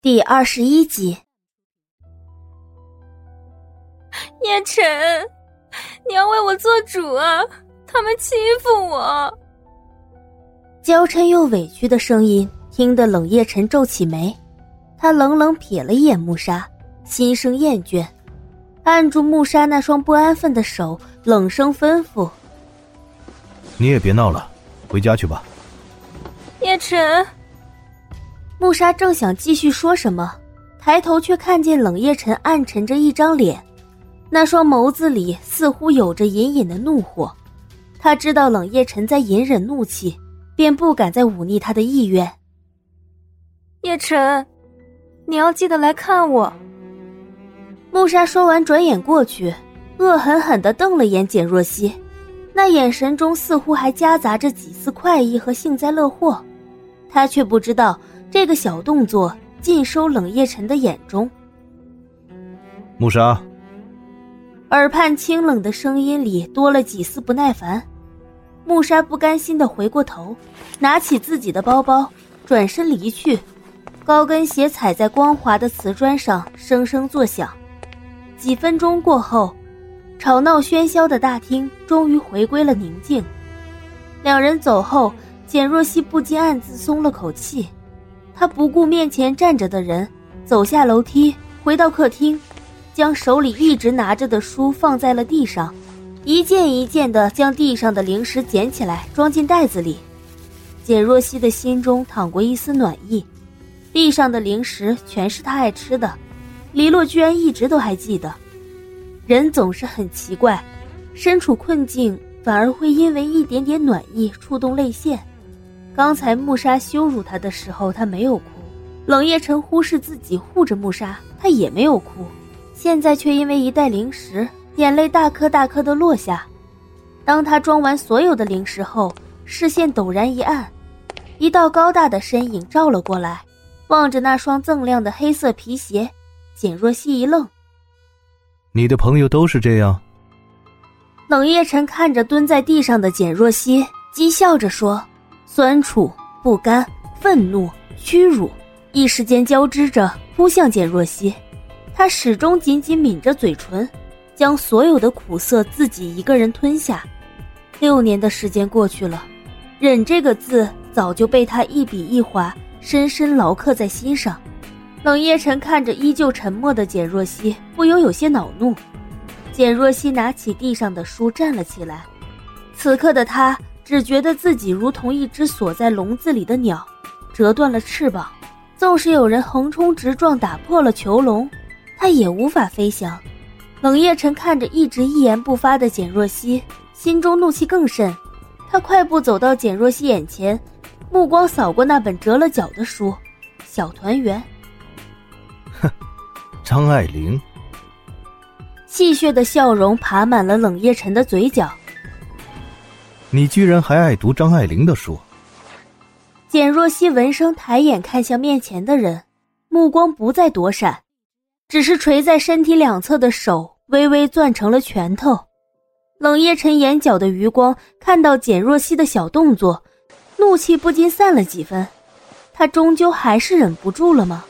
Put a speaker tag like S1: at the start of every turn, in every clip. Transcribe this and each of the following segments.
S1: 第二十一集，
S2: 叶晨，你要为我做主啊！他们欺负我。
S1: 娇嗔又委屈的声音听得冷夜晨皱起眉，他冷冷瞥了一眼穆莎，心生厌倦，按住穆莎那双不安分的手，冷声吩咐：“
S3: 你也别闹了，回家去吧。”
S2: 叶晨。
S1: 穆莎正想继续说什么，抬头却看见冷夜晨暗沉着一张脸，那双眸子里似乎有着隐隐的怒火。他知道冷夜晨在隐忍怒气，便不敢再忤逆他的意愿。
S2: 叶晨，你要记得来看我。
S1: 穆莎说完，转眼过去，恶狠狠地瞪了眼简若曦，那眼神中似乎还夹杂着几丝快意和幸灾乐祸。他却不知道。这个小动作尽收冷夜晨的眼中。
S3: 穆莎，
S1: 耳畔清冷的声音里多了几丝不耐烦。穆莎不甘心的回过头，拿起自己的包包，转身离去。高跟鞋踩在光滑的瓷砖上，声声作响。几分钟过后，吵闹喧嚣的大厅终于回归了宁静。两人走后，简若曦不禁暗自松了口气。他不顾面前站着的人，走下楼梯，回到客厅，将手里一直拿着的书放在了地上，一件一件的将地上的零食捡起来装进袋子里。简若曦的心中淌过一丝暖意，地上的零食全是他爱吃的，黎洛居然一直都还记得。人总是很奇怪，身处困境反而会因为一点点暖意触动泪腺。刚才穆莎羞辱他的时候，他没有哭；冷夜晨忽视自己护着穆莎，他也没有哭。现在却因为一袋零食，眼泪大颗大颗的落下。当他装完所有的零食后，视线陡然一暗，一道高大的身影照了过来，望着那双锃亮的黑色皮鞋，简若曦一愣：“
S3: 你的朋友都是这样？”
S1: 冷夜晨看着蹲在地上的简若曦，讥笑着说。酸楚、不甘、愤怒、屈辱，一时间交织着扑向简若曦。他始终紧紧抿着嘴唇，将所有的苦涩自己一个人吞下。六年的时间过去了，忍这个字早就被他一笔一划深深牢刻在心上。冷夜晨看着依旧沉默的简若曦，不由有些恼怒。简若曦拿起地上的书站了起来，此刻的他。只觉得自己如同一只锁在笼子里的鸟，折断了翅膀。纵使有人横冲直撞打破了囚笼，他也无法飞翔。冷夜晨看着一直一言不发的简若曦，心中怒气更甚。他快步走到简若曦眼前，目光扫过那本折了角的书，《小团圆》。
S3: 哼，张爱玲。
S1: 戏谑的笑容爬满了冷夜晨的嘴角。
S3: 你居然还爱读张爱玲的书？
S1: 简若曦闻声抬眼看向面前的人，目光不再躲闪，只是垂在身体两侧的手微微攥成了拳头。冷夜晨眼角的余光看到简若曦的小动作，怒气不禁散了几分。他终究还是忍不住了吗？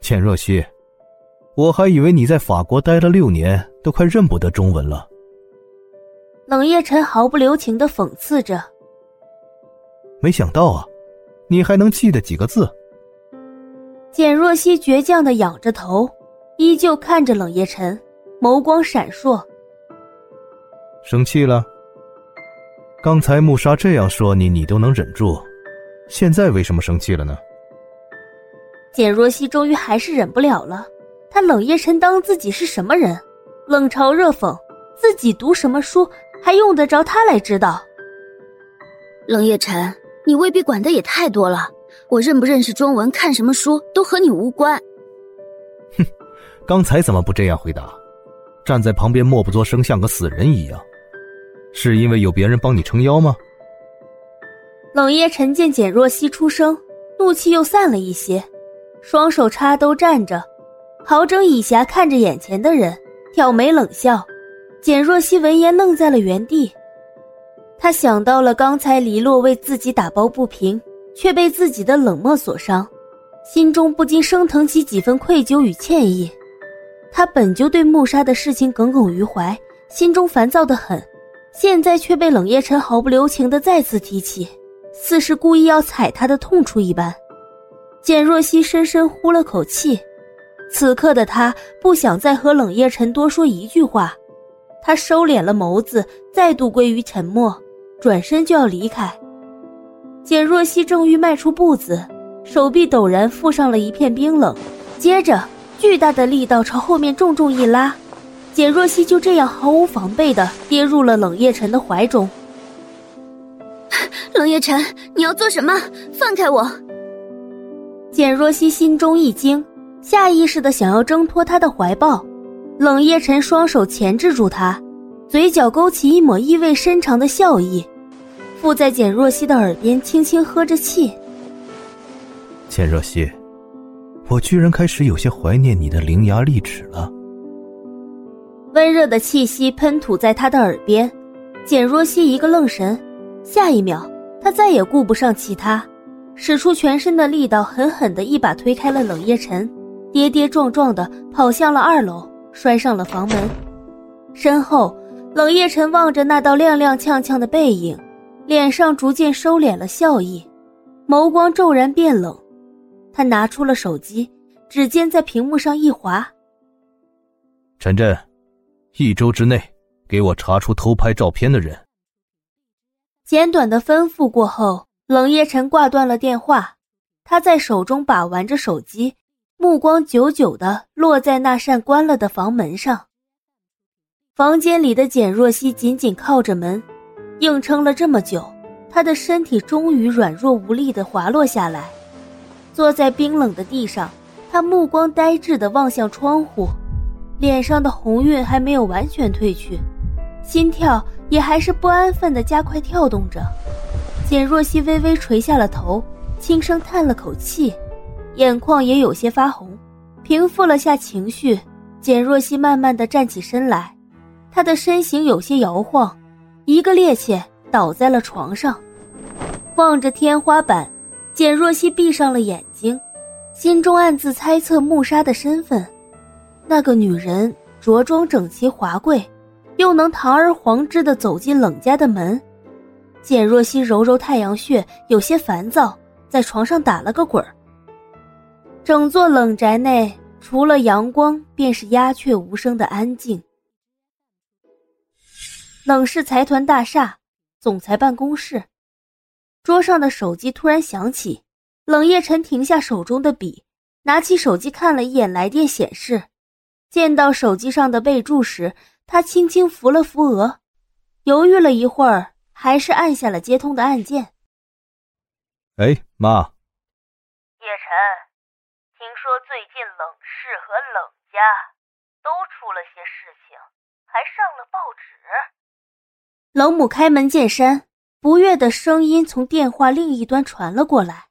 S3: 简若曦，我还以为你在法国待了六年，都快认不得中文了。
S1: 冷夜晨毫不留情的讽刺着：“
S3: 没想到啊，你还能记得几个字？”
S1: 简若曦倔强的仰着头，依旧看着冷夜晨，眸光闪烁。
S3: 生气了？刚才穆莎这样说你，你都能忍住，现在为什么生气了呢？
S1: 简若曦终于还是忍不了了，他冷夜晨当自己是什么人？冷嘲热讽，自己读什么书？还用得着他来知道？
S4: 冷夜晨，你未必管的也太多了。我认不认识中文，看什么书都和你无关。
S3: 哼，刚才怎么不这样回答？站在旁边默不作声，像个死人一样，是因为有别人帮你撑腰吗？
S1: 冷夜晨见简若曦出声，怒气又散了一些，双手插兜站着，好整以暇看着眼前的人，挑眉冷笑。简若曦闻言愣在了原地，她想到了刚才黎洛为自己打抱不平，却被自己的冷漠所伤，心中不禁升腾起几分愧疚与歉意。他本就对穆莎的事情耿耿于怀，心中烦躁的很，现在却被冷夜辰毫不留情的再次提起，似是故意要踩她的痛处一般。简若曦深深呼了口气，此刻的她不想再和冷夜辰多说一句话，他收敛了眸子，再度归于沉默，转身就要离开。简若曦正欲迈出步子，手臂陡然附上了一片冰冷，接着。巨大的力道朝后面重重一拉，简若曦就这样毫无防备的跌入了冷夜晨的怀中。
S4: 冷夜晨，你要做什么？放开我！
S1: 简若曦心中一惊，下意识的想要挣脱他的怀抱。冷夜晨双手钳制住他，嘴角勾起一抹意味深长的笑意，附在简若曦的耳边轻轻呵着气。
S3: 简若曦。我居然开始有些怀念你的伶牙俐齿了。
S1: 温热的气息喷吐在他的耳边，简若曦一个愣神，下一秒，他再也顾不上其他，使出全身的力道，狠狠的一把推开了冷夜晨，跌跌撞撞的跑向了二楼，摔上了房门。身后，冷夜晨望着那道踉踉跄跄的背影，脸上逐渐收敛了笑意，眸光骤然变冷。他拿出了手机，指尖在屏幕上一划。
S3: 陈震，一周之内给我查出偷拍照片的人。
S1: 简短的吩咐过后，冷夜晨挂断了电话。他在手中把玩着手机，目光久久的落在那扇关了的房门上。房间里的简若曦紧紧靠着门，硬撑了这么久，她的身体终于软弱无力的滑落下来。坐在冰冷的地上，他目光呆滞地望向窗户，脸上的红晕还没有完全褪去，心跳也还是不安分地加快跳动着。简若曦微微垂下了头，轻声叹了口气，眼眶也有些发红。平复了下情绪，简若曦慢慢的站起身来，她的身形有些摇晃，一个趔趄倒在了床上，望着天花板。简若曦闭上了眼睛，心中暗自猜测穆莎的身份。那个女人着装整齐华贵，又能堂而皇之的走进冷家的门。简若曦揉揉太阳穴，有些烦躁，在床上打了个滚儿。整座冷宅内，除了阳光，便是鸦雀无声的安静。冷氏财团大厦，总裁办公室。桌上的手机突然响起，冷夜晨停下手中的笔，拿起手机看了一眼来电显示，见到手机上的备注时，他轻轻扶了扶额，犹豫了一会儿，还是按下了接通的按键。
S3: 哎，妈。
S5: 叶晨，听说最近冷氏和冷家都出了些事情，还上了报纸。
S1: 冷母开门见山。不悦的声音从电话另一端传了过来。